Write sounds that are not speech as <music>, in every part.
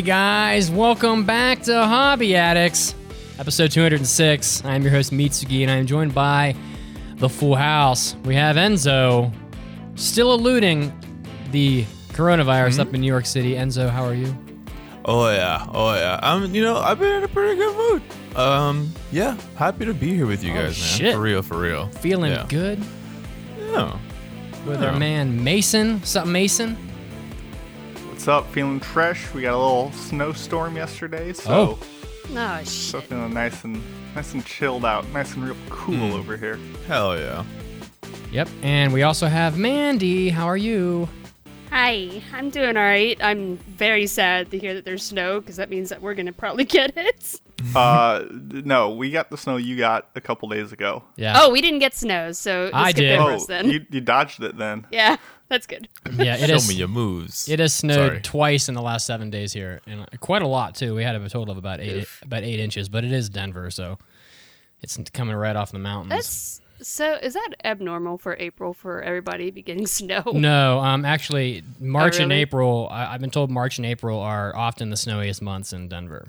'Hey guys, welcome back to Hobby Addicts, episode 206. I'm your host Mitsugi, and I'm joined by the Full House. We have Enzo, still eluding the coronavirus up in New York City. Enzo, how are you? Oh yeah, oh yeah. I'm, you know, I've been in a pretty good mood. Um, yeah, happy to be here with you Oh, guys, man. shit. For real, for real. Feeling yeah. good Yeah. with Yeah. our man Mason. What's up, Mason? What's up? Feeling fresh? We got a little snowstorm yesterday, so Oh. Oh so shit. feeling nice and nice and chilled out, nice and real cool Mm. over here. Hell yeah. Yep, and we also have Mandi. How are you? Hi, I'm doing all right. I'm very sad to hear that there's snow because that means that we're gonna probably <laughs> get it. <laughs> uh, no, we got the snow you got a couple days ago. Yeah. Oh, we didn't get snow, so I did. Oh, then. you, you dodged it then. <laughs> Yeah, that's good. yeah. It Show is. me your moves. It has snowed Sorry. twice in the last seven days here, and quite a lot too. We had a total of about eight, Oof. about eight inches, but it is Denver, so it's coming right off the mountains. That's so. Is that abnormal for April for everybody to be getting <laughs> snow? no, um, actually, March and really? April. I, I've been told March and April are often the snowiest months in Denver,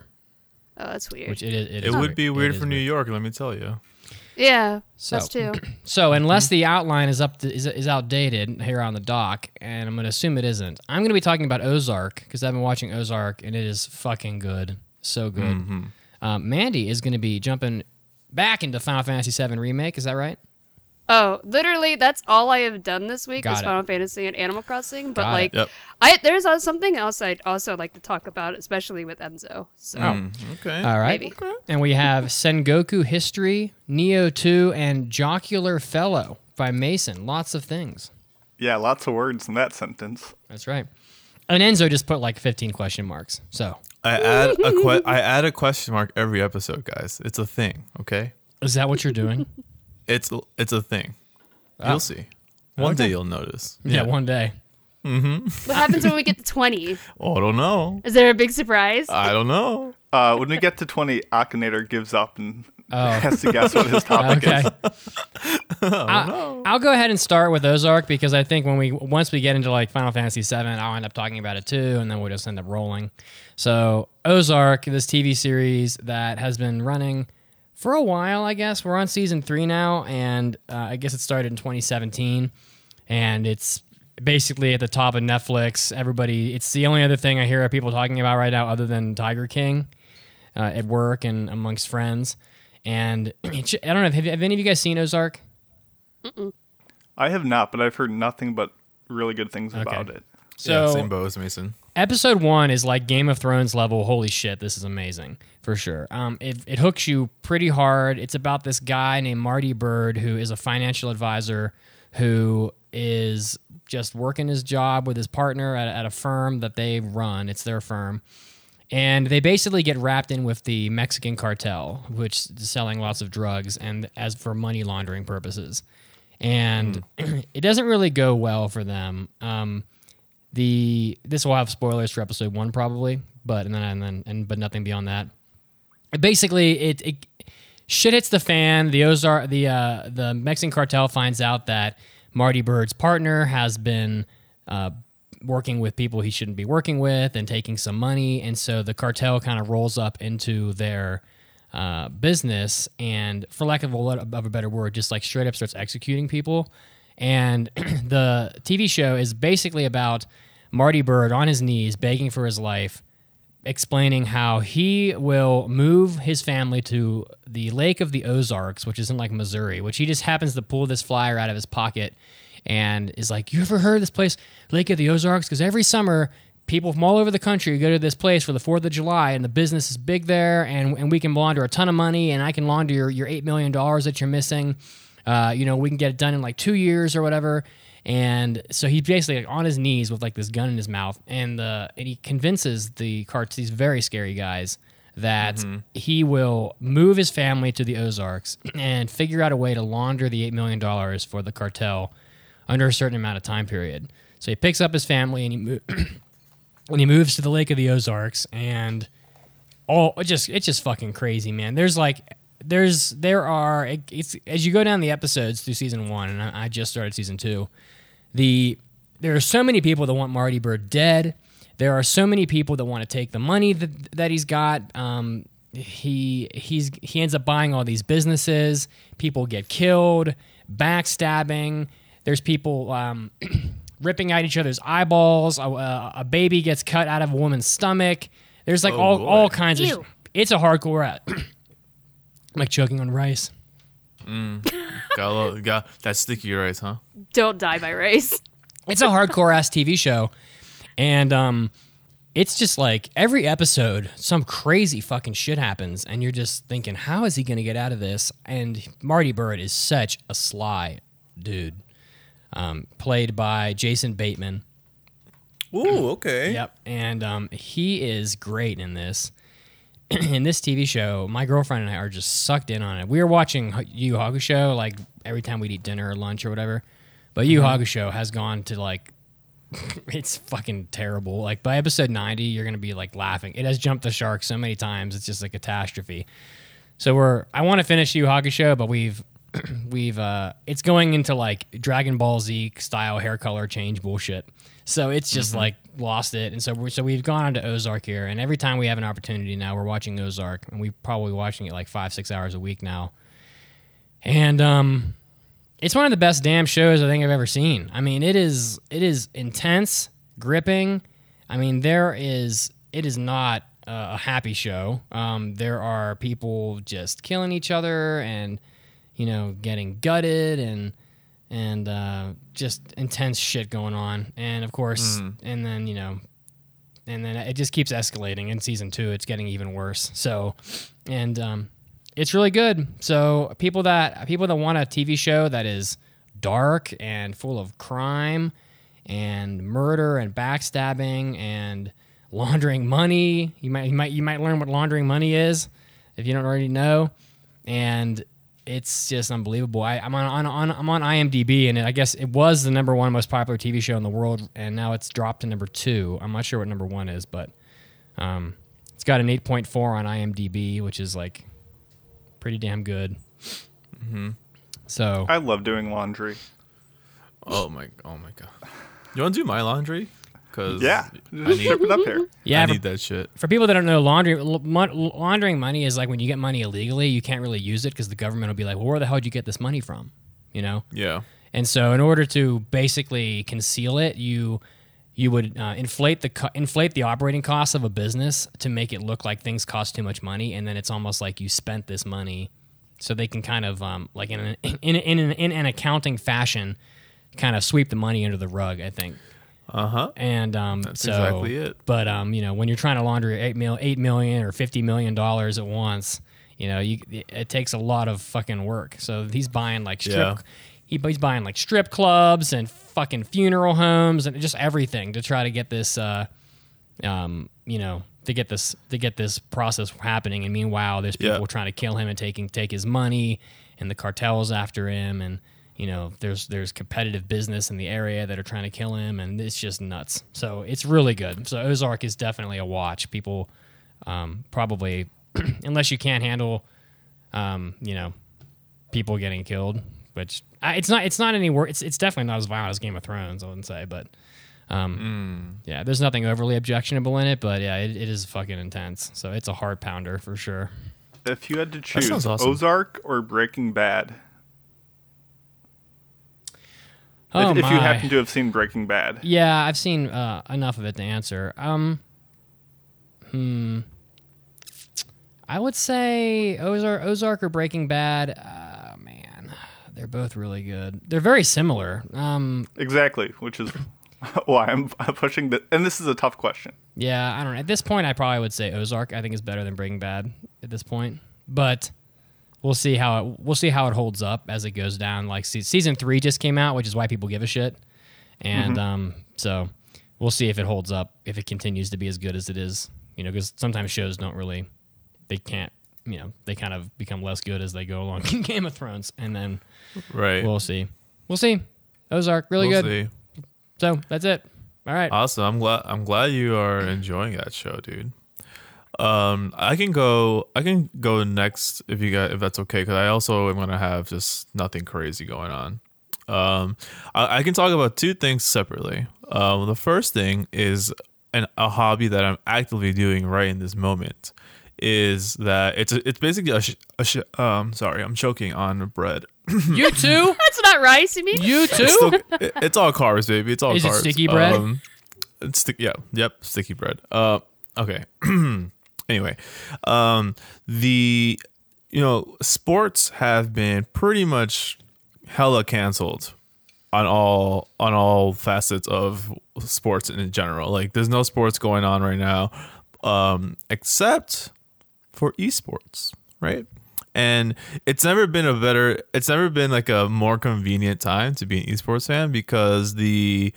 Oh, that's weird. which it is. It, it is would be weird for New York, let me tell you. yeah, So- that's too. <clears throat> So unless the outline is up to, is, is outdated here on the dock, and I'm going to assume it isn't, I'm going to be talking about Ozark because I've been watching Ozark and it is fucking good, so good. Mm-hmm. Um, Mandi is going to be jumping back into Final Fantasy VII remake. Is that right? Oh, literally, that's all I have done this week Got is it. Final Fantasy and Animal Crossing. But Got like, Yep. I there's uh, something else I'd also like to talk about, especially with Enzo. So Mm, okay. All right. Maybe. And we have Sengoku History, Nioh 2, and Jocular Fellow by Mason. Lots of things. Yeah, lots of words in that sentence. That's right. And Enzo just put like 15 question marks. So I add a que- I add a question mark every episode, guys. It's a thing, okay? is that what you're doing? <laughs> It's it's a thing. Oh. You'll see. One Okay. day you'll notice. yeah, one day. what happens when we get to twenty? <laughs> Oh, I don't know. Is there a big surprise? I don't know. Uh, when we get to 20, Akinator gives up and <laughs> Oh. has to guess what his topic Okay. is. <laughs> I, I'll go ahead and start with Ozark because I think when we once we get into like Final Fantasy VII, I'll end up talking about it too, and then we'll just end up rolling. So Ozark, this TV series that has been running for a while, I guess we're on season three now, and uh, I guess it started in 2017, and it's basically at the top of Netflix. Everybody, it's the only other thing I hear people talking about right now, other than Tiger King, uh, at work and amongst friends. And <clears throat> I don't know. Have, have any of you guys seen Ozark? I have not, but I've heard nothing but really good things about it. So yeah, same bow as Mason. episode one is like Game of Thrones level. Holy shit, this is amazing for sure. Um, it, it hooks you pretty hard. It's about this guy named Marty Byrde who is a financial advisor who is just working his job with his partner at, at a firm that they run. It's their firm. And they basically get wrapped in with the Mexican cartel, which is selling lots of drugs and as for money laundering purposes. And <clears throat> it doesn't really go well for them. Um, the this will have spoilers for episode one probably, but and then and then and but nothing beyond that. Basically, it, it shit hits the fan. The Ozark, the uh, the Mexican cartel finds out that Marty Byrde's partner has been uh, working with people he shouldn't be working with and taking some money, and so the cartel kind of rolls up into their uh, business and, for lack of a, of a better word, just like straight up starts executing people. And <clears throat> the TV show is basically about Marty Byrde on his knees begging for his life, explaining how he will move his family to the Lake of the Ozarks, which is in like Missouri, which he just happens to pull this flyer out of his pocket and is like, You ever heard of this place, Lake of the Ozarks? Because every summer, people from all over the country go to this place for the 4th of July, and the business is big there, and, and we can launder a ton of money, and I can launder your, your $8 million that you're missing. Uh, you know, we can get it done in like two years or whatever. And so he's basically like on his knees with like this gun in his mouth, and the and he convinces the cart these very scary guys that mm-hmm. he will move his family to the Ozarks and figure out a way to launder the eight million dollars for the cartel under a certain amount of time period. So he picks up his family and he mo- <clears throat> when he moves to the Lake of the Ozarks and all it just it's just fucking crazy, man. There's like there's there are it, it's as you go down the episodes through season one, and I, I just started season two. The there are so many people that want Marty Byrde dead. There are so many people that want to take the money that that he's got. Um, he he's he ends up buying all these businesses. People get killed, backstabbing. There's people um, <clears throat> ripping out each other's eyeballs. A, a, a baby gets cut out of a woman's stomach. There's like Oh, all boy. all kinds of. Ew. sh- It's a hardcore. <clears throat> at- I'm like choking on rice. Got a little, got that sticky rice, huh? Don't die by rice. it's a hardcore ass TV show, and um, it's just like every episode, some crazy fucking shit happens, and you're just thinking, how is he gonna get out of this? And Marty Byrde is such a sly dude, um, played by Jason Bateman. Ooh, okay. Yep, and um, he is great in this. <clears throat> in this TV show, my girlfriend and I are just sucked in on it. We were watching Yu Hakusho like every time we'd eat dinner or lunch or whatever. But Yu Hakusho has gone to like <laughs> it's fucking terrible. Like by episode 90, you're going to be like laughing. It has jumped the shark so many times. It's just a catastrophe. So we're I want to finish Yu Hakusho, but we've <clears throat> we've uh it's going into like Dragon Ball Z style hair color change bullshit. So it's just like lost it, and so we're, so we've gone on to Ozark here, and every time we have an opportunity now, we're watching Ozark, and we're probably watching it like five six hours a week now, and um, it's one of the best damn shows I think I've ever seen. I mean, it is it is intense, gripping. I mean, there is it is not a happy show. Um, there are people just killing each other and you know getting gutted and and uh, just intense shit going on. And of course, and then you know, and then it just keeps escalating. In season two, it's getting even worse. So, and um, it's really good. So people that people that want a TV show that is dark and full of crime and murder and backstabbing and laundering money, you might you might you might learn what laundering money is if you don't already know. And it's just unbelievable. I, I'm on, on, on I'm on IMDb, and I guess it was the number one most popular TV show in the world, and now it's dropped to number two. I'm not sure what number one is, but um, it's got an 8.4 on IMDb, which is like pretty damn good. So I love doing laundry. Oh my, oh my god. You want to do my laundry? Cause Yeah, I just need, ship it up here. yeah, I for, need that shit. for people that don't know, laundry laundering money is like when you get money illegally, you can't really use it because the government will be like, "Well, where the hell did you get this money from?" You know. Yeah. And so, in order to basically conceal it, you you would uh, inflate the co- inflate the operating costs of a business to make it look like things cost too much money, and then it's almost like you spent this money, so they can kind of um, like in an, in in an, in an accounting fashion, kind of sweep the money under the rug. I think. Uh huh. And um, That's so, exactly it. But um, you know, when you're trying to launder eight mil, eight million or fifty million dollars at once, you know, you it, takes a lot of fucking work. So he's buying like strip, Yeah. he, he's buying like strip clubs and fucking funeral homes and just everything to try to get this, uh, um, you know, to get this to get this process happening. And meanwhile, there's Yeah. people trying to kill him and taking take his money, and the cartels after him, and you know, there's there's competitive business in the area that are trying to kill him, and it's just nuts. So it's really good. So Ozark is definitely a watch. People um, probably, <clears throat> unless you can't handle, um, you know, people getting killed, which I, it's not. It's not any worse. It's it's definitely not as violent as Game of Thrones. I wouldn't say, but. Um, Yeah, there's nothing overly objectionable in it, but yeah, it, it is fucking intense. So it's a heart pounder for sure. If you had to choose awesome. Ozark or Breaking Bad, Oh if, if you happen to have seen Breaking Bad, Yeah, I've seen uh, enough of it to answer. Um, hmm. I would say Ozark, Ozark or Breaking Bad. Uh, man, they're both really good. They're very similar. Um, exactly, which is <laughs> why I'm pushing the. And this is a tough question. yeah, I don't know. At this point, I probably would say Ozark. I think is better than Breaking Bad at this point, but we'll see how it we'll see how it holds up as it goes down. Like se- season three just came out, which is why people give a shit. and um, so we'll see if it holds up, if it continues to be as good as it is. You know, because sometimes shows don't really, they can't. You know, they kind of become less good as they go along <laughs> in Game of Thrones, and then Right. we'll see. We'll see. Ozark, really We'll good. see. So that's it. All right. Awesome. I'm glad. I'm glad you are enjoying that show, dude. Um, I can go. I can go next if you got if that's okay, because I also am gonna have just nothing crazy going on. Um, I, I can talk about two things separately. Um, the first thing is an, a hobby that I'm actively doing right in this moment. Is that it's a, it's basically a, sh- a sh- um sorry I'm choking on bread. <laughs> you too. <laughs> That's not rice, you mean? You too. It's, still, it- it's all carbs, baby. It's all Is it sticky bread? Um, it's stick. Yeah. Yep. Sticky bread. Uh. Okay. <clears throat> anyway, um, the you know sports have been pretty much hella canceled on all on all facets of sports in general. Like, there's no sports going on right now, um, except for esports, right? And it's never been a better, it's never been like a more convenient time to be an esports fan because the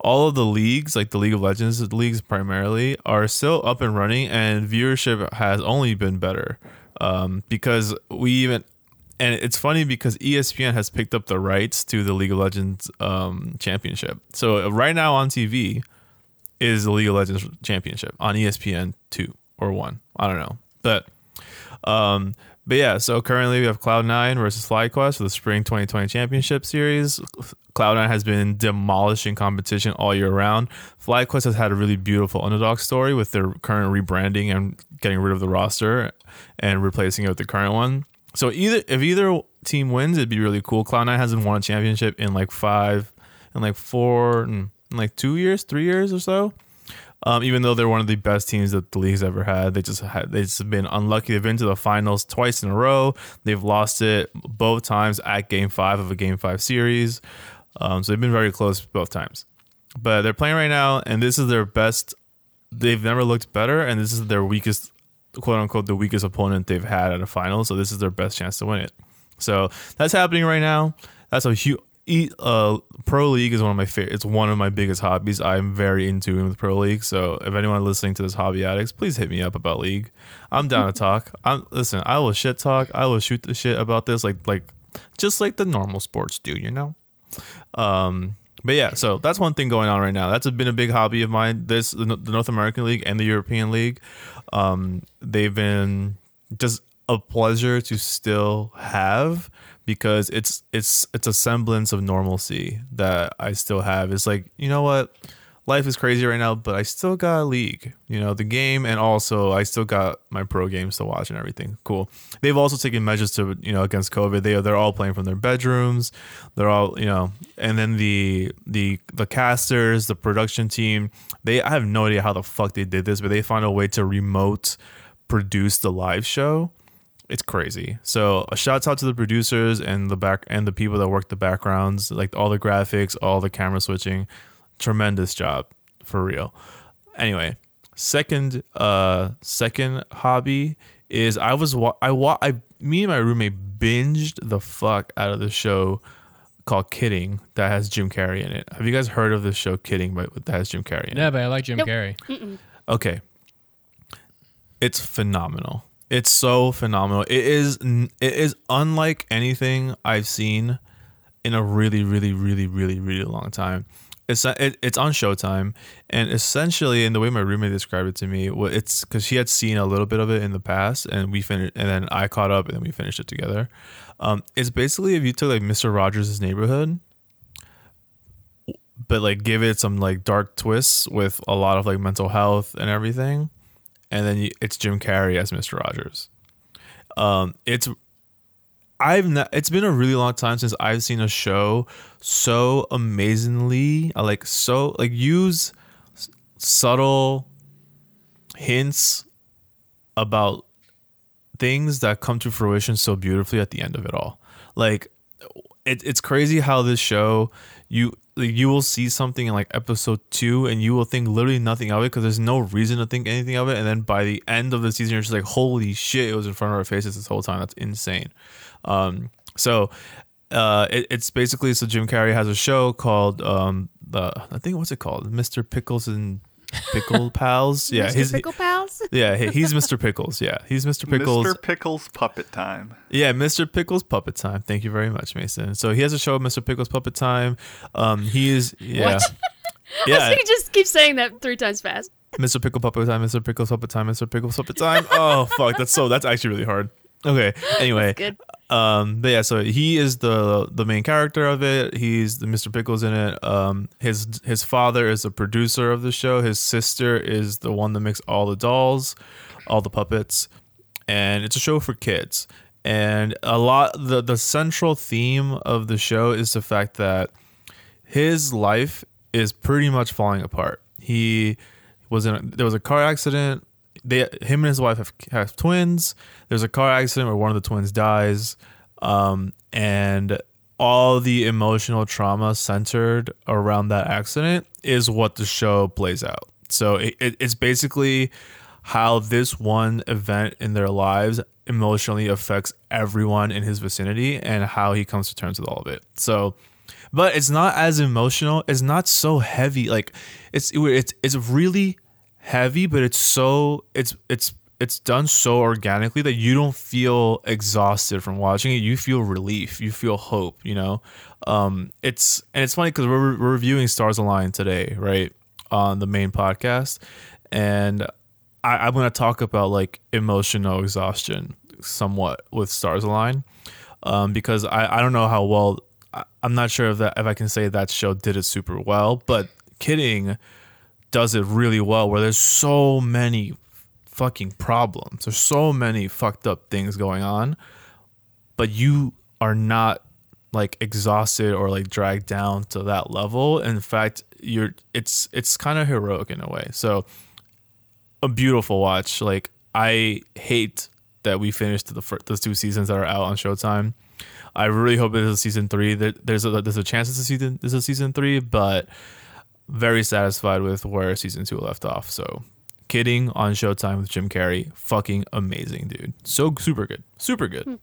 all of the leagues, like the League of Legends leagues primarily, are still up and running, and viewership has only been better. Um, because we even, and it's funny because ESPN has picked up the rights to the League of Legends um, championship. So uh, right now on TV is the League of Legends championship on ESPN two or one. I don't know, but um, but yeah, so currently we have Cloud9 versus FlyQuest for the Spring 2020 Championship Series. Cloud9 has been demolishing competition all year round. FlyQuest has had a really beautiful underdog story with their current rebranding and getting rid of the roster and replacing it with the current one. So either if either team wins, it'd be really cool. Cloud9 hasn't won a championship in like five, in like four, in like two years, three years or so. Um, even though they're one of the best teams that the league's ever had, they just had they just been unlucky. They've been to the finals twice in a row. They've lost it both times at Game Five of a Game Five series. Um, so they've been very close both times. But they're playing right now, and this is their best. They've never looked better, and this is their weakest, quote unquote, the weakest opponent they've had at a final. So this is their best chance to win it. So that's happening right now. That's a huge. Uh, pro league is one of my favorite. It's one of my biggest hobbies. I'm very into with pro league. So if anyone listening to this hobby addicts, please hit me up about league. I'm down to talk. <laughs> I'm listen. I will shit talk. I will shoot the shit about this like like just like the normal sports do. You know. Um, but yeah, so that's one thing going on right now. That's been a big hobby of mine. This the the North American League and the European League. Um, they've been just a pleasure to still have because it's it's it's a semblance of normalcy that I still have. It's like you know what, life is crazy right now, but I still got a league. You know the game, and also I still got my pro games to watch and everything. Cool. They've also taken measures to you know against COVID. They they're all playing from their bedrooms. They're all you know, and then the the the casters, the production team. They I have no idea how the fuck they did this, but they found a way to remote produce the live show it's crazy. So a shouts out to the producers and the back and the people that work the backgrounds, like all the graphics, all the camera switching. Tremendous job for real. Anyway, second uh second hobby is I was wa- I wa- I me and my roommate binged the fuck out of the show called Kidding that has Jim Carrey in it. Have you guys heard of the show Kidding but that has Jim Carrey in it? Yeah, but I like Jim Nope. Carrey. Okay. It's phenomenal. It's so phenomenal. It is it is unlike anything I've seen in a really really really really really long time. It's it, it's on Showtime and essentially in the way my roommate described it to me, well, it's cuz she had seen a little bit of it in the past and we finished and then I caught up and then we finished it together. Um it's basically if you took like Mr. Rogers' neighborhood but like give it some like dark twists with a lot of like mental health and everything and then you, it's Jim Carrey as Mr. Rogers. Um, it's I've not, it's been a really long time since I've seen a show so amazingly uh, like so like use subtle hints about things that come to fruition so beautifully at the end of it all. Like it, it's crazy how this show you you will see something in like episode two and you will think literally nothing of it because there's no reason to think anything of it and then by the end of the season you're just like holy shit it was in front of our faces this whole time that's insane um so uh it, it's basically so jim carrey has a show called um the I think what's it called, Mr. Pickles and Pickle Pals. Yeah, Mr. he's Pickle Pals. yeah he's Mr. Pickles. Yeah, he's Mr. Pickles. Mr. Pickles puppet time. Yeah, Mr. Pickles Puppet Time. Thank you very much, Mason. So he has a show, Mr. Pickles Puppet Time. Um, he is yeah, What? <laughs> <laughs> yeah. You just keep saying that three times fast. Mr. Pickle Puppet Time, Mr. Pickles Puppet Time, Mr. Pickles Puppet Time. Oh fuck, that's so that's actually really hard. Okay. Anyway, Good. Um, but yeah, so he is the the main character of it. He's the Mr. Pickles in it. Um, his his father is the producer of the show. His sister is the one that makes all the dolls, all the puppets, and it's a show for kids. And a lot the the central theme of the show is the fact that his life is pretty much falling apart. He was in a, there was a car accident. They him and his wife have have twins. There's a car accident where one of the twins dies, um, and all the emotional trauma centered around that accident is what the show plays out. So it, it, it's basically how this one event in their lives emotionally affects everyone in his vicinity and how he comes to terms with all of it. So but it's not as emotional. It's not so heavy. Like it's it's it's really heavy, but it's so it's it's it's done so organically that you don't feel exhausted from watching it. You feel relief. You feel hope. You know, um, it's and it's funny because we're, we're reviewing Stars Align today, right, on the main podcast, and I, I'm to talk about like emotional exhaustion somewhat with Stars Align, um, because I I don't know how well I- I'm not sure if that if I can say that show did it super well, but Kidding does it really well. Where there's so many fucking problems, there's so many fucked up things going on, but you are not like exhausted or like dragged down to that level. In fact, you're it's it's kind of heroic in a way. So a beautiful watch. Like I hate that we finished the fir- those two seasons that are out on Showtime. I really hope it is season three. There, there's a there's a chance it's a season this is a season three, but very satisfied with where season two left off. So, kidding on Showtime with Jim Carrey, fucking amazing, dude. So super good, super good, hmm.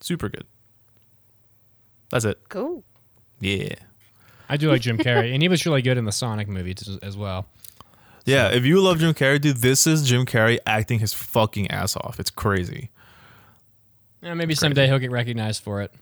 super good. That's it. Cool. Yeah, I do like Jim Carrey, and he was really good in the Sonic movie as well. yeah. If you love Jim Carrey, dude, this is Jim Carrey acting his fucking ass off. It's crazy. Yeah, maybe someday he'll get recognized for it.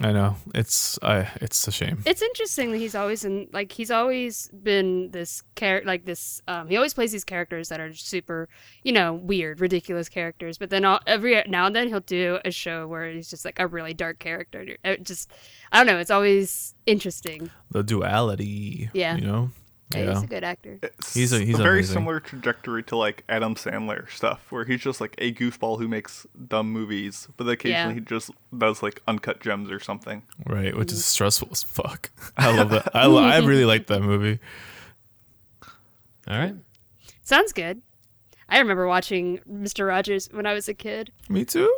I know. It's I. It's a shame. It's interesting that he's always in like he's always been this character like this. Um, he always plays these characters that are super, you know, weird, ridiculous characters. But then all, every now and then he'll do a show where he's just like a really dark character. It just, I don't know. It's always interesting. The duality. Yeah. You know. Yeah. He's a good actor. It's He's a- he's a very amazing. similar trajectory to like Adam Sandler stuff, where he's just like a goofball who makes dumb movies, but occasionally Yeah. he just does like uncut gems or something. Right, which is stressful as fuck. <laughs> I love that. I, lo- I really like that movie. All right. Sounds good. I remember watching Mr. Rogers when I was a kid. Me too.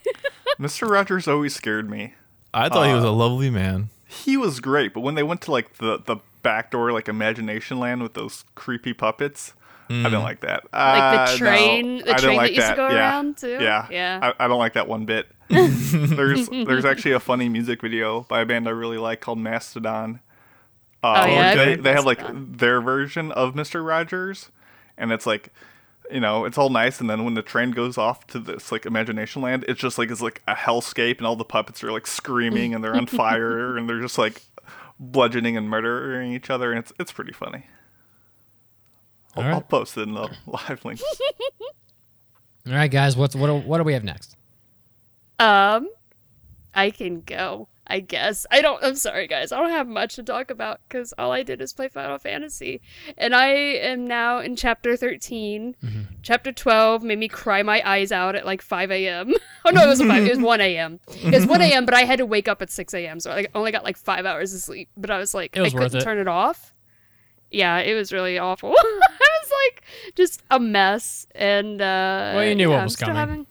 <laughs> Mr. Rogers always scared me. I thought he was Uh, a lovely man. He was great, but when they went to like the the back door, like Imagination Land with those creepy puppets, I Mm. didn't like that. Like the Uh, no, train- the I didn't train like that used to go yeah. around, too? Yeah, Yeah. I, I don't like that one bit. <laughs> there's there's actually a funny music video by a band I really like called Mastodon. Uh, Oh, yeah, they, they have like their version of Mister Rogers, and it's like, you know, it's all nice, and then when the train goes off to this like imagination land, it's just like it's like a hellscape, and all the puppets are like screaming and they're on fire, <laughs> and they're just like bludgeoning and murdering each other, and it's it's pretty funny. I'll, All right. I'll post it in the <laughs> live link. All right, guys. What's what? Do, what do we have next? Um, I can go. I guess I don't. I'm sorry, guys. I don't have much to talk about because all I did is play Final Fantasy, and I am now in chapter 13. Chapter 12 made me cry my eyes out at like 5 a.m. <laughs> oh no, it was 5. It was 1 a.m. It was 1 a.m. But I had to wake up at 6 a.m. So I only got like five hours of sleep. But I was like, was I couldn't it. turn it off. Yeah, it was really awful. <laughs> I was like just a mess, and uh, Well, you knew what was I'm still coming. having-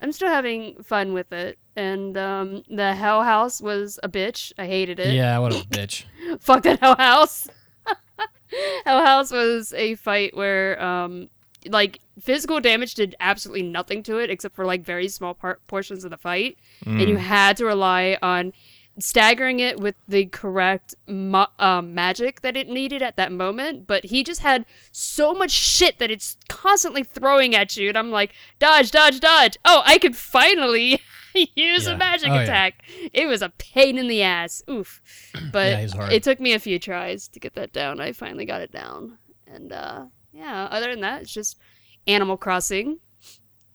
I'm still having fun with it. And um, the Hell House was a bitch. I hated it. Yeah, what a <laughs> bitch. Fuck that Hell House. <laughs> Hell House was a fight where, um, like, physical damage did absolutely nothing to it except for, like, very small portions of the fight. And you had to rely on staggering it with the correct ma- um, magic that it needed at that moment. But he just had so much shit that it's constantly throwing at you, and I'm like, dodge, dodge, dodge. Oh, I could finally <laughs> use Yeah. a magic Oh, yeah. attack. It was a pain in the ass. Oof. <clears throat> But Yeah, it took me a few tries to get that down. I finally got it down. And uh, yeah, other than that, it's just Animal Crossing.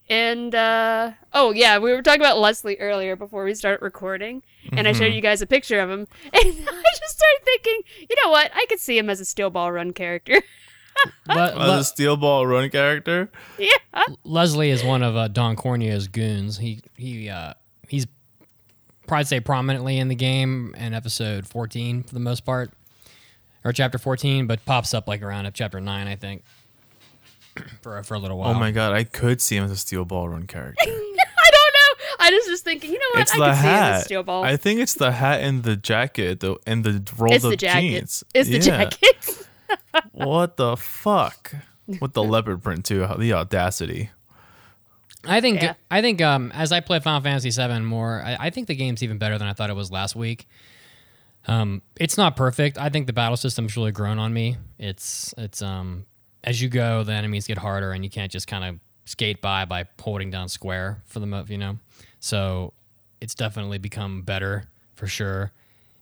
And uh, oh yeah, we were talking about Leslie earlier before we start recording, and I showed you guys a picture of him, <laughs> and I just started thinking, you know what? I could see him as a Steel Ball Run character. <laughs> Le- Oh, the steel ball run character. yeah, Leslie is one of uh, Don Corneo's goons. He he uh, he's probably say prominently in the game in episode 14 for the most part, or chapter 14, but pops up like around chapter nine, I think, <clears throat> for for a little while. Oh my god, I could see him as a steel ball run character. <laughs> I don't know. I was just thinking, you know what? it's I the could see him hat. Steel Ball. I think it's the hat and the jacket, though, and the rolled it's up the jacket. jeans. It's the Yeah. jacket. <laughs> What the fuck? With the leopard print too. The audacity. I think Yeah. I think um, as I play Final Fantasy VII more, I, I think the game's even better than I thought it was last week. Um, it's not perfect. I think the battle system's really grown on me. It's it's um as you go, the enemies get harder, and you can't just kind of skate by by holding down square for the mo you know. So it's definitely become better for sure.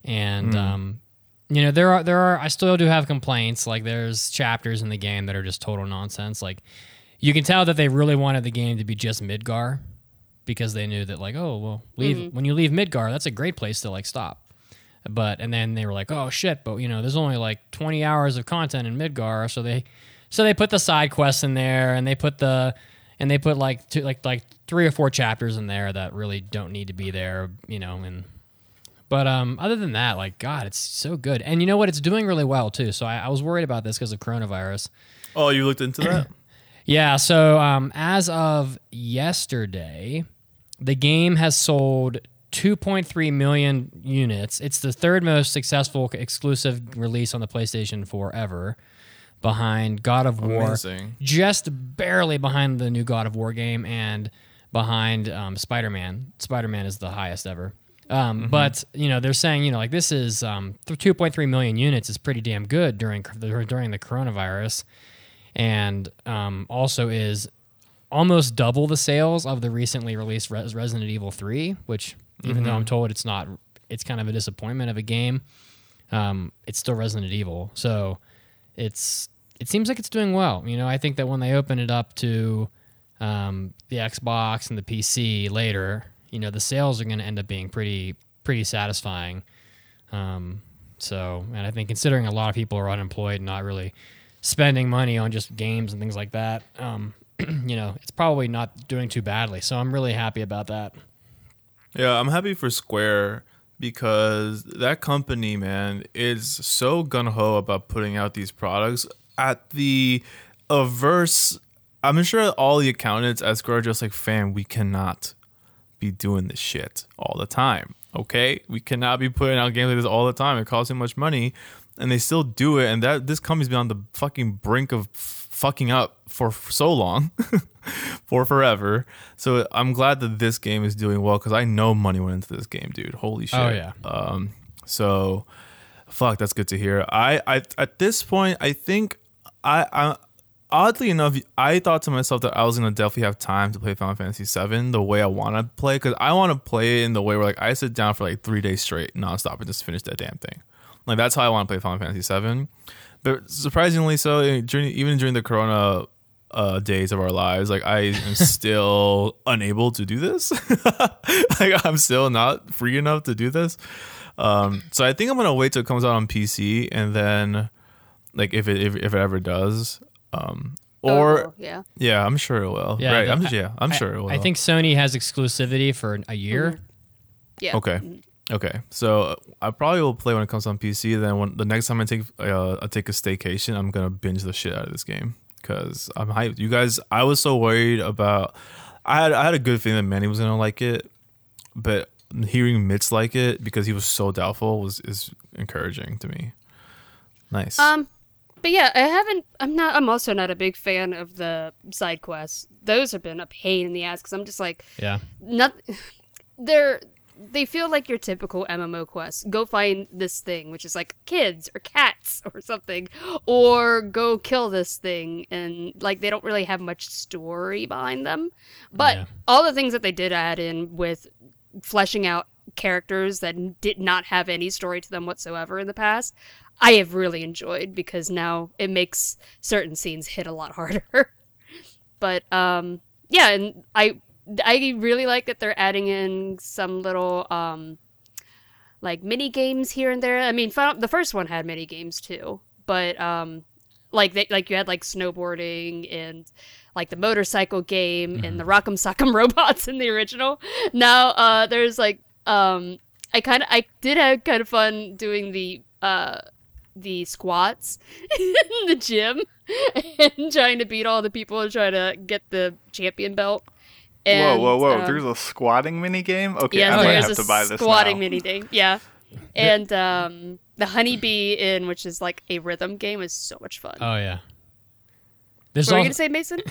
And um, you know there are there are I still do have complaints. Like there's chapters in the game that are just total nonsense. Like you can tell that they really wanted the game to be just Midgar because they knew that like oh well leave mm-hmm. when you leave Midgar that's a great place to like stop. But and then they were like oh shit but you know there's only like 20 hours of content in Midgar so they so they put the side quests in there and they put the and they put like two, like like three or four chapters in there that really don't need to be there you know and but um, other than that, like God, it's so good. And you know what? It's doing really well too. So I, I was worried about this because of coronavirus. Oh, you looked into that? <clears throat> Yeah. So um, as of yesterday, the game has sold 2.3 million units. It's the third most successful exclusive release on the PlayStation 4 ever, behind God of War, Amazing. just barely behind the new God of War game, and behind um, Spider Man. Spider Man is the highest ever. Um, But you know they're saying you know like this is um, 2.3 million units is pretty damn good during during the coronavirus, and um, also is almost double the sales of the recently released Res- Resident Evil 3, which even though I'm told it's not, it's kind of a disappointment of a game. Um, it's still Resident Evil, so it's it seems like it's doing well. You know, I think that when they open it up to um, the Xbox and the PC later, you know, the sales are going to end up being pretty pretty satisfying. Um, so, and I think considering a lot of people are unemployed and not really spending money on just games and things like that, um, <clears throat> you know, it's probably not doing too badly. So I'm really happy about that. Yeah, I'm happy for Square because that company, man, is so gun ho about putting out these products at the averse. I'm sure all the accountants at Square are just like, fam, we cannot be doing this shit all the time. Okay, we cannot be putting out games like this all the time. It costs too much money, and they still do it. And that this company's been on the fucking brink of f- fucking up for so long, <laughs> for forever. So I'm glad that this game is doing well because I know money went into this game, dude. Holy shit. Oh, yeah. Um. So, fuck, that's good to hear. I, I at this point, I think I, I oddly enough, I thought to myself that I was gonna definitely have time to play Final Fantasy VII the way I want to play because I want to play it in the way where like I sit down for like three days straight nonstop and just finish that damn thing. Like that's how I want to play Final Fantasy VII. But surprisingly, so eh, during even during the Corona uh, days of our lives, like I am <laughs> still unable to do this. <laughs> like I'm still not free enough to do this. Um, so I think I'm gonna wait till it comes out on PC and then, like if it if, if it ever does, um, or Oh, yeah. yeah, I'm sure it will. Yeah, right? I'm the- yeah, I'm I- sure it will. I think Sony has exclusivity for a year. Yeah. Okay. Okay. So I probably will play when it comes on PC. Then when the next time I take uh, I take a staycation, I'm gonna binge the shit out of this game because I'm hyped. You guys, I was so worried about. I had I had a good feeling that Manny was gonna like it, but hearing Mitch like it because he was so doubtful was is encouraging to me. Nice. Um, but yeah, I haven't. I'm not. I'm also not a big fan of the side quests. Those have been a pain in the ass because I'm just like, Yeah. not. They're they feel like your typical MMO quest. Go find this thing, which is like kids or cats <laughs> or something, or go kill this thing, and like they don't really have much story behind them. But Yeah. all the things that they did add in with fleshing out characters that did not have any story to them whatsoever in the past, I have really enjoyed because now it makes certain scenes hit a lot harder. <laughs> but um yeah, and I I really like that they're adding in some little um like mini games here and there. I mean, Final, the first one had mini games too, but um like they like you had like snowboarding and like the motorcycle game and the Rock'em Sock'em <laughs> robots in the original. Now uh there's like um I kind of I did have kind of fun doing the uh the squats <laughs> in the gym and trying to beat all the people and try to get the champion belt. And, whoa, whoa, whoa! um, There's a squatting mini game. Okay, yeah, I might there's have a to buy this squatting now. mini game. Yeah, and um, the Honey Bee Inn which is like a rhythm game is so much fun. Oh yeah. There's what were you gonna say, Mason? <coughs>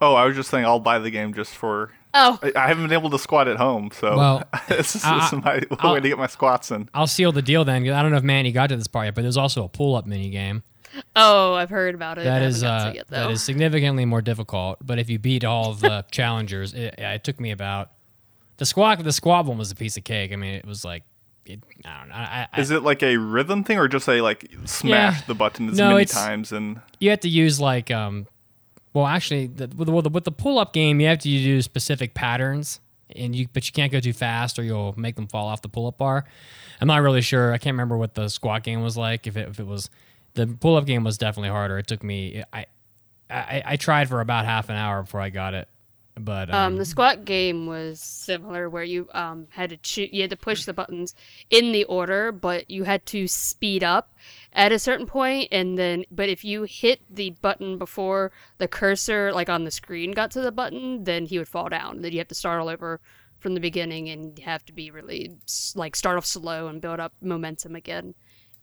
Oh, I was just saying I'll buy the game just for. Oh, I, I haven't been able to squat at home, so Well, <laughs> this is, I- this is my <laughs> I'll- way to get my squats in. I'll seal the deal then. 'cause I don't know if Manny got to this part yet, but there's also a pull-up mini game oh, I've heard about it. I that haven't is got to uh, it yet, that though. is significantly more difficult. But if you beat all the <laughs> challengers, it, it took me about the squat. The squat one was a piece of cake. I mean, it was like it, I don't know. I, I, Is it like a rhythm thing, or just a like smash Yeah. the button as No, many times and you have to use like um well actually the, with, the, with the- pull-up game you have to use specific patterns and you but you can't go too fast or you'll make them fall off the pull-up bar. I'm not really sure. I can't remember what the squat game was like if it, if it was the pull-up game was definitely harder. It took me i i, I tried for about half an hour before i got it but um, Um, the squat game was similar, where you um had to you had to push the buttons in the order, but you had to speed up at a certain point, and then but if you hit the button before the cursor, like on the screen, got to the button, then he would fall down. Then you have to start all over from the beginning, and have to be really like start off slow and build up momentum again.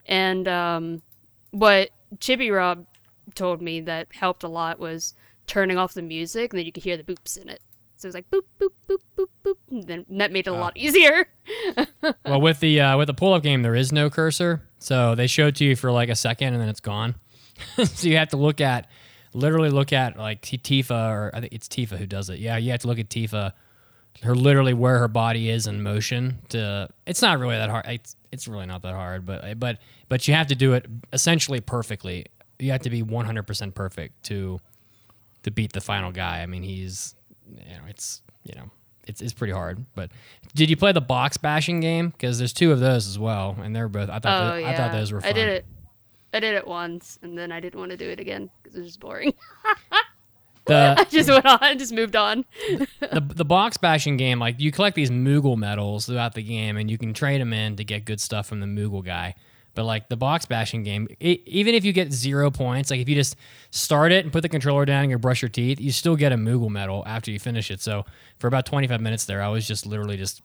And um, what Chibi Rob told me that helped a lot was turning off the music, and then you could hear the boops in it. So it was like boop boop boop boop boop, and then that made it a lot easier. <laughs> well with the uh, with the pull-up game there is no cursor. So they show it to you for like a second and then it's gone. <laughs> So you have to look at literally look at like tifa or i think it's tifa who does it. Yeah you have to look at tifa her literally where her body is in motion to it's not really that hard. It's, it's really not that hard but but but you have to do it essentially perfectly. You have to be 100% perfect to to beat the final guy. I mean he's you know it's you know it's, it's pretty hard but did you play the box bashing game because there's two of those as well and they're both i thought Oh tho- yeah, i thought those were fun I did it. I did it once, and then I didn't want to do it again because it was just boring. <laughs> the, <laughs> I just went on, just moved on. the the box bashing game, like you collect these Moogle medals throughout the game, and you can trade them in to get good stuff from the Moogle guy. But like the box bashing game, e even if you get zero points, like if you just start it and put the controller down and you brush your teeth, you still get a Moogle medal after you finish it. So for about 25 minutes there, I was just literally just,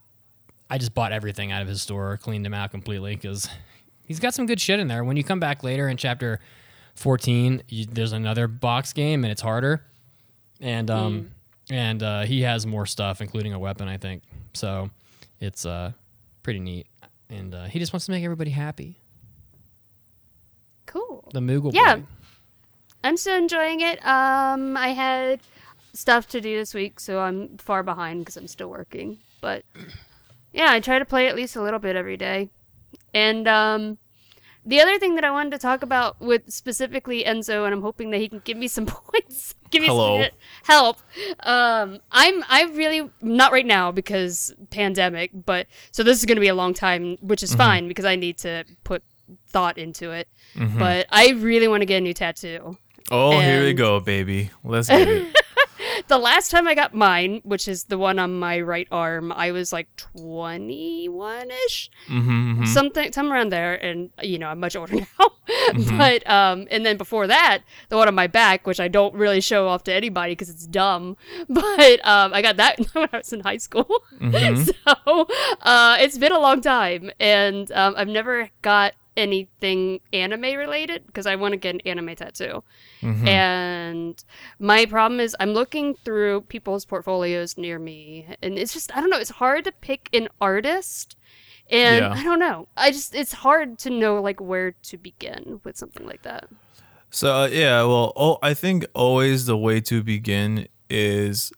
I just bought everything out of his store, cleaned him out completely because he's got some good shit in there. When you come back later in chapter 14, you, there's another box game and it's harder and um and uh, he has more stuff, including a weapon, I think. So it's uh pretty neat, and uh, he just wants to make everybody happy. The Moogle Yeah. I'm still enjoying it. Um, I had stuff to do this week, so I'm far behind because I'm still working. But yeah, I try to play at least a little bit every day. And um, the other thing that I wanted to talk about with specifically Enzo, and I'm hoping that he can give me some <laughs> points, give me Hello. some help. Um, I'm I really not right now because pandemic, but so this is going to be a long time, which is fine because I need to put thought into it. But I really want to get a new tattoo. Oh, here we go, baby. Let's get it. <laughs> The last time I got mine, which is the one on my right arm, I was like 21 ish, mm-hmm, something, somewhere around there. And, you know, I'm much older <laughs> now. but, um, and then before that, the one on my back, which I don't really show off to anybody because it's dumb. <laughs> But, um, I got that when I was in high school. so, uh, it's been a long time. And, um, I've never got anything anime related because I want to get an anime tattoo. Mm-hmm. And my problem is I'm looking through people's portfolios near me and it's just I don't know, it's hard to pick an artist. And Yeah. I don't know. I just it's hard to know like where to begin with something like that. So uh, yeah, well, oh, I think always the way to begin is,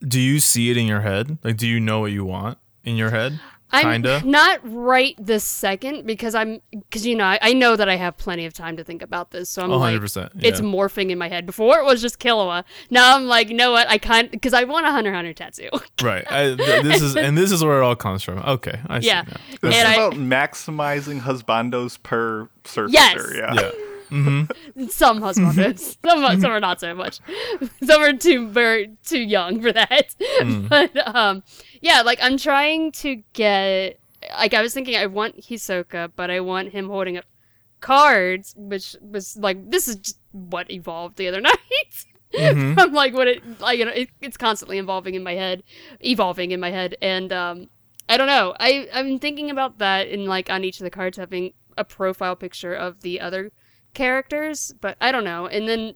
do you see it in your head? Like, do you know what you want in your head? I'm Kinda. not right this second because I'm because you know I, I know that I have plenty of time to think about this, so I'm Oh, like 100%, it's yeah. morphing in my head. Before it was just Killua. Now I'm like, you know what? I kind because I want a Hunter x Hunter tattoo. <laughs> Right. I, th- this is and this is where it all comes from. Okay, I see Yeah. now. This And is I- about maximizing husbandos per surfacer. Yes. Yeah. Yeah. <laughs> some husbands, <laughs> some are- some are not so much. <laughs> Some are too very too young for that. but um, yeah, like I'm trying to get like I was thinking I want Hisoka, but I want him holding up cards, which was like this is what evolved the other night. I'm like what it like you know it, it's constantly evolving in my head, evolving in my head, and um, I don't know. I I've been thinking about that in like on each of the cards having a profile picture of the other characters, but I don't know. And then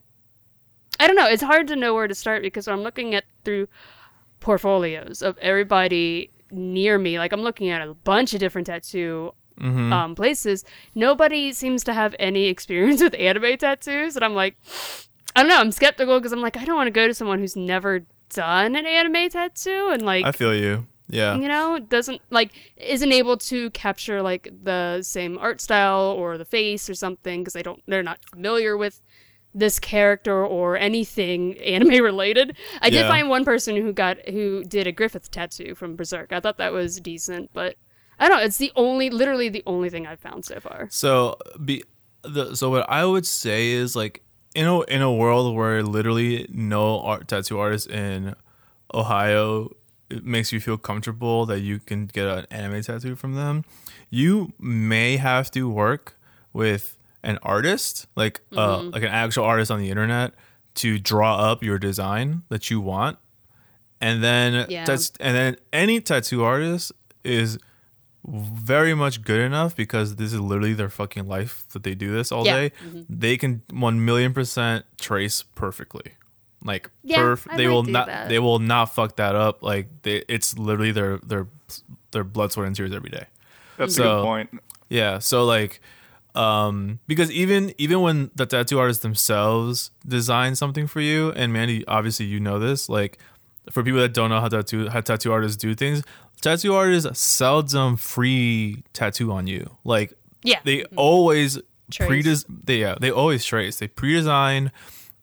I don't know. It's hard to know where to start because I'm looking at through portfolios of everybody near me. Like I'm looking at a bunch of different tattoo um, places. Nobody seems to have any <laughs> experience with anime tattoos, and I'm like, I don't know. I'm skeptical because I'm like, I don't want to go to someone who's never done an anime tattoo and like I feel you. Yeah. you know it doesn't like isn't able to capture like the same art style or the face or something because they don't they're not familiar with this character or anything <laughs> anime related. I did find one person who got who did a griffith tattoo from berserk. I thought that was decent but i don't know it's the only literally the only thing i've found so far. So be the so what I would say is like in a in a world where literally no art tattoo artist in Ohio it makes you feel comfortable that you can get an anime tattoo from them, you may have to work with an artist, like uh like an actual artist on the internet to draw up your design that you want. And then Yeah. that's and then any tattoo artist is very much good enough because this is literally their fucking life that they do this all Yeah. day. They can one million percent trace perfectly. Like Yeah, perf- I they will not that. they will not fuck that up. Like they, it's literally their their their blood, sweat, and tears every day. That's a good point. Yeah. So like um because even even when the tattoo artists themselves design something for you and Mandi obviously you know this like for people that don't know how tattoo how tattoo artists do things tattoo artists seldom free tattoo on you like yeah they always Trace. pre they yeah they always trace they pre-design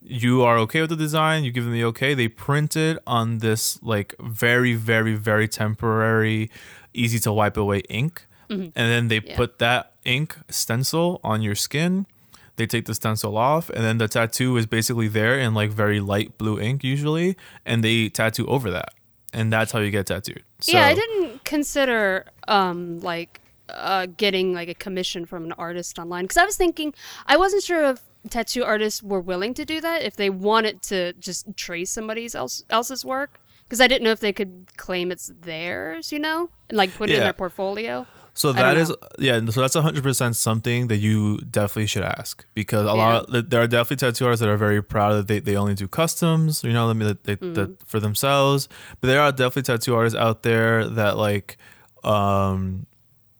you are okay with the design you give them the okay they print it on this like very very very temporary easy to wipe away ink. And then they Yeah. put that ink stencil on your skin. They take the stencil off and then the tattoo is basically there in like very light blue ink usually and they tattoo over that. And that's how you get tattooed. So, yeah i didn't consider um like uh getting like a commission from an artist online because i was thinking i wasn't sure if tattoo artists were willing to do that if they wanted to just trace somebody else else's work because i didn't know if they could claim it's theirs you know and like put it in their portfolio So that is yeah. So that's hundred percent something that you definitely should ask because a lot of, there are definitely tattoo artists that are very proud that they, they only do customs. You know, I mean, that they, Mm. that for themselves. But there are definitely tattoo artists out there that like um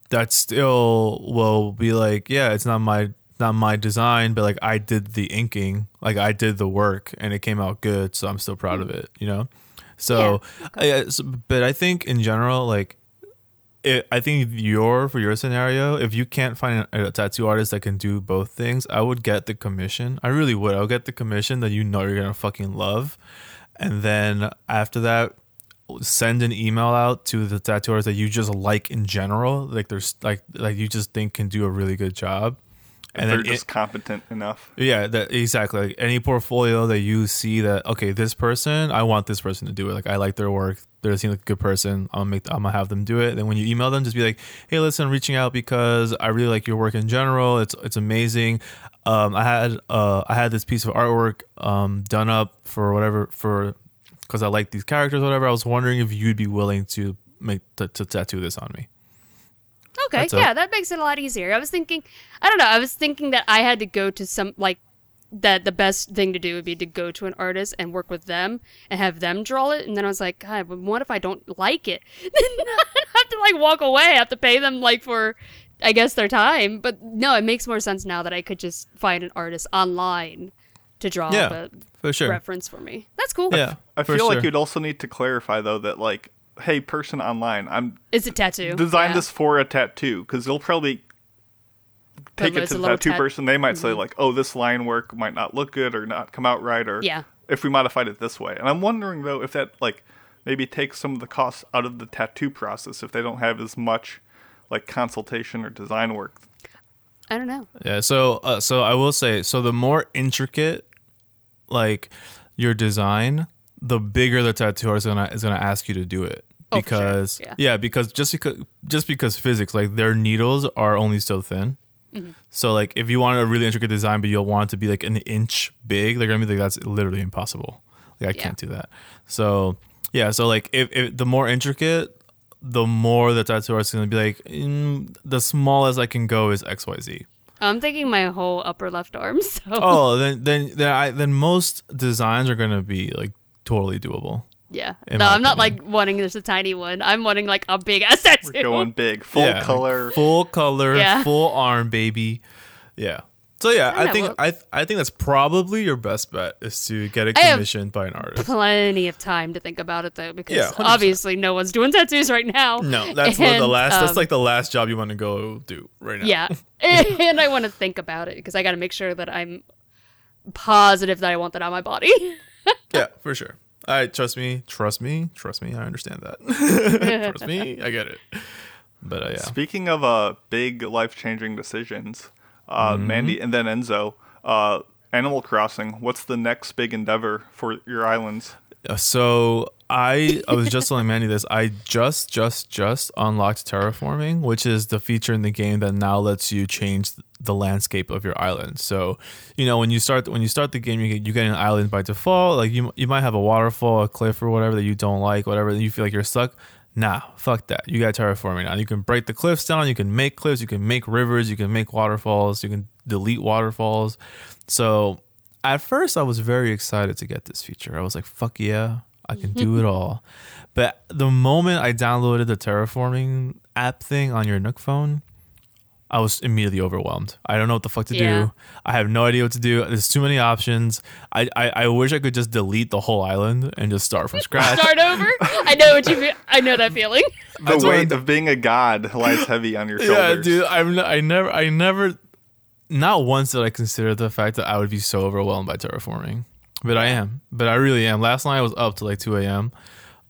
that still will be like, yeah, it's not my not my design, but like I did the inking, like I did the work, and it came out good, so I'm still proud of it. You know. So, yeah, so- but I think in general, like it, I think your for your scenario, if you can't find a, a tattoo artist that can do both things, I would get the commission. I really would. I would get the commission that you know you're gonna fucking love, and then after that, send an email out to the tattoo artist that you just like in general, like there's like like you just think can do a really good job, If and they're just it- competent enough. yeah, that exactly. Like any portfolio that you see that okay, this person, I want this person to do it. Like I like their work. They seem like a good person. I'm gonna make. I'm gonna have them do it. Then when you email them, just be like, hey, listen, I'm reaching out because I really like your work in general. It's it's amazing. Um, I had uh I had this piece of artwork um done up for whatever for because I like these characters, whatever. I was wondering if you'd be willing to make to, to tattoo this on me. Okay, That's it. yeah, that makes it a lot easier. I was thinking, I don't know, I was thinking that I had to go to some like that the best thing to do would be to go to an artist and work with them and have them draw it. And then I was like, God, what if I don't like it? <laughs> Then <laughs> I have to like walk away. I have to pay them like for, I guess, their time. But no, it makes more sense now that I could just find an artist online to draw Yeah, the for sure. reference for me. That's cool. Yeah, I for feel like you'd also need to clarify though that like, hey, person online, I'm It's a tattoo. Design Yeah. this for a tattoo because they'll probably take it to a the tattoo tat- Mm-hmm. person. They might say like, oh, this line work might not look good or not come out right, or Yeah. if we modified it this way. And I'm wondering though if that like maybe takes some of the costs out of the tattoo process if they don't have as much like consultation or design work. I don't know. Yeah, so uh, so I will say, so the more intricate, like your design, the bigger the tattoo artist is gonna is gonna ask you to do it Oh, sure. because Yeah. because just because just because physics, like their needles are only so thin. Mm-hmm. So like if you wanted a really intricate design, but you'll want it to be like an inch big, they're gonna be like that's literally impossible. Like I Yeah. can't do that. So yeah, so like if, if the more intricate, the more the tattoo artist is gonna be like mm, the smallest I can go is X Y Z. I'm thinking my whole upper left arm. <laughs> So oh, then then then I then most designs are gonna be like totally doable. Yeah. in No, my I'm not like wanting just a tiny one. I'm wanting like a big <laughs> ass tattoo. We're going big, full Yeah, color. full color, Yeah. full arm, baby. Yeah. So yeah, I I, know, think well- I I think that's probably your best bet is to get it I commissioned by an artist. Plenty of time to think about it though, because Yeah, obviously no one's doing tattoos right now. No, that's what the last. um, that's like the last job you want to go do right now. Yeah, <laughs> <laughs> and I want to think about it because I got to make sure that I'm positive that I want that on my body. yeah, for sure. I trust me, trust me, trust me. I understand that. <laughs> trust me, I get it. But uh, yeah, Speaking of uh, big life changing decisions, uh, Mm-hmm. Mandi and then Enzo, uh, Animal Crossing, what's the next big endeavor for your islands? Uh, So I I was just telling Mandi this. I just just just unlocked terraforming, which is the feature in the game that now lets you change the landscape of your island. So you know when you start when you start the game, you get you get an island by default. Like you you might have a waterfall, a cliff, or whatever that you don't like, whatever you feel like you're stuck. Nah, fuck that. You got terraforming now. You can break the cliffs down. You can make cliffs. You can make rivers. You can make waterfalls. You can delete waterfalls. So at first I was very excited to get this feature. I was like, fuck yeah, I can do it <laughs> all. But the moment I downloaded the terraforming app thing on your Nook phone, I was immediately overwhelmed. I don't know what the fuck to Yeah. do. I have no idea what to do. There's too many options. I, I, I wish I could just delete the whole island and just start from scratch. Start over. I know what you. Feel. I know that feeling. <laughs> The That's weight of being a god lies heavy on your <laughs> shoulders. yeah, dude. I'm n- I never I never not once did I consider the fact that I would be so overwhelmed by terraforming. But I am. But I really am. Last night I was up to like 2 a.m.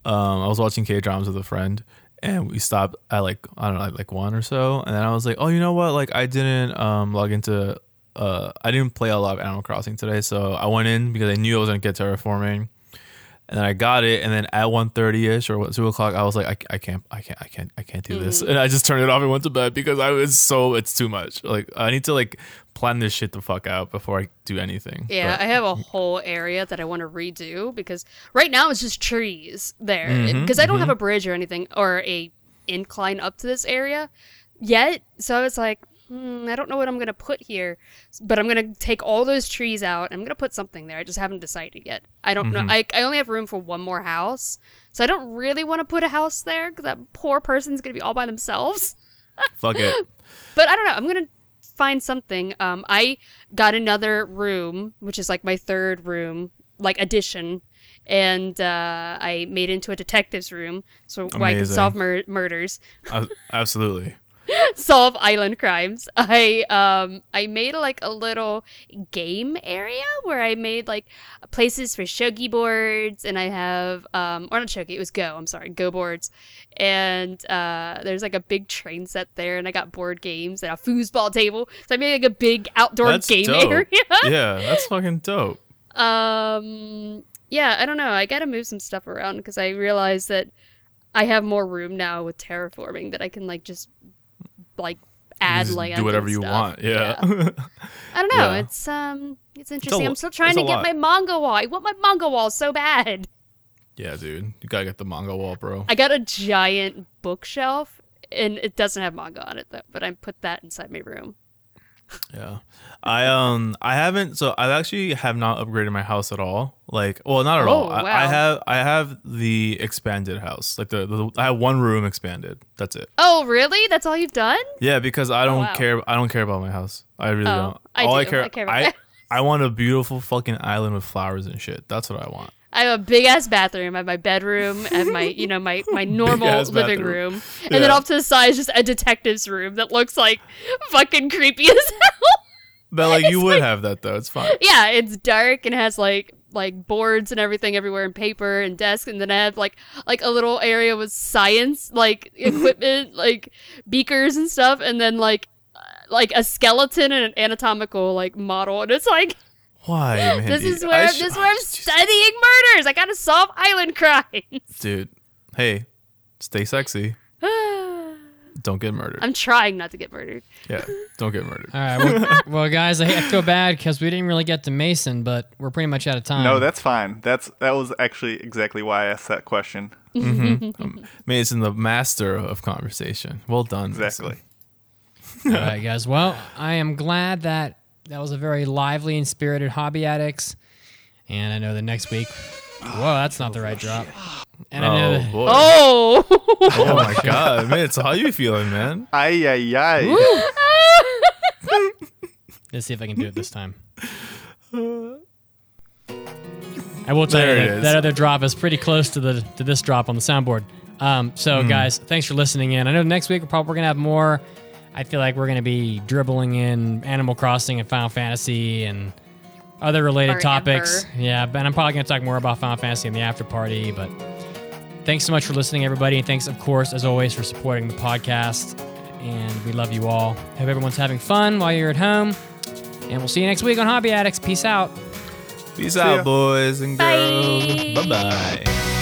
Um, I was watching K dramas with a friend, and we stopped at like I don't know, like one or so, and then I was like, oh, you know what? Like I didn't um log into. Uh, I didn't play a lot of Animal Crossing today, so I went in because I knew I was gonna get terraforming, and then I got it, and then at 1.30 ish or what, two o'clock, I was like, I, I can't, I can't, I can't, I can't do this, and I just turned it off and went to bed because I was so it's too much. Like I need to like plan this shit the fuck out before I do anything. Yeah, But- I have a whole area that I want to redo because right now it's just trees there. Mm-hmm, Because I don't have a bridge or anything or a incline up to this area yet. So it's like, hmm, I don't know what I'm gonna put here, but I'm gonna take all those trees out. and I'm gonna put something there. I just haven't decided yet. I don't Mm-hmm. know. I I only have room for one more house, so I don't really want to put a house there because that poor person's gonna be all by themselves. <laughs> fuck it. But I don't know. I'm gonna find something. Um, I got another room, which is like my third room, like addition, and uh, I made it into a detective's room, so where I can solve mur- murders, Uh, absolutely. <laughs> solve island crimes. I um I made like a little game area where I made like places for shogi boards, and I have um or not shogi, it was Go. I'm sorry, Go boards, and uh there's like a big train set there, and I got board games and a foosball table. So I made like a big outdoor That's game dope. area. yeah, <laughs> that's fucking dope. um yeah i don't know i gotta move some stuff around because i realize that i have more room now with terraforming that i can like just like add Just land do whatever you want. Yeah. <laughs> i don't know Yeah. it's um it's interesting i'm still trying to get lot. my manga wall i want my manga wall so bad yeah, dude. You gotta get the manga wall, bro. i got a giant bookshelf and it doesn't have manga on it though. But I put that inside my room. Yeah. I um I haven't so I actually have not upgraded my house at all. Like well not at Oh, all. I, I have I have the expanded house. Like the, the I have one room expanded. That's it. Oh, really? That's all you've done? Yeah, because I don't wow. care I don't care about my house. I really Oh, don't. I all I care I care about I. I want a beautiful fucking island with flowers and shit. That's what I want. I have a big ass bathroom. I have my bedroom. and my, you know, my <laughs> my normal living bathroom. room, and then off to the side is just a detective's room that looks like fucking creepy as <laughs> hell. But like you would have that though. It's fine. yeah, it's dark and has like like boards and everything everywhere and paper and desk and then I have like like a little area with science like <laughs> equipment like beakers and stuff and then like uh, like a skeleton and an anatomical like model and it's like Why, <laughs> man? this is where this is where I'm studying murders. I gotta solve island crimes. <laughs> Dude. Hey, stay sexy. <sighs> Don't get murdered. I'm trying not to get murdered. yeah, <laughs> don't get murdered. All right. Well, well guys, I, I feel bad because we didn't really get to Mason, but we're pretty much out of time. No, that's fine. That's that was actually exactly why I asked that question. Mm-hmm. Um, Mason, the master of conversation. Well done. Mason. Exactly. All right, guys. Well, I am glad that that was a very lively and spirited hobby addicts. And I know the next week. Whoa, that's not the right drop. And I know Oh that, boy. Oh, Oh my <laughs> god, man! So how you feeling, man? Ay ay ay. <laughs> let's see if I can do it this time. <laughs> I will tell There you it that, is. that other drop is pretty close to the to this drop on the soundboard. Um, so Hmm. guys, thanks for listening in. I know next week we're probably gonna have more. I feel like we're gonna be dribbling in Animal Crossing and Final Fantasy and other related topics. Forever. Yeah, and I'm probably gonna talk more about Final Fantasy in the after party. But thanks so much for listening, everybody, and thanks, of course, as always, for supporting the podcast. And we love you all. Hope everyone's having fun while you're at home. And we'll see you next week on Hobby Addicts. Peace out. Peace ya. out, boys and girls. Bye. Bye bye.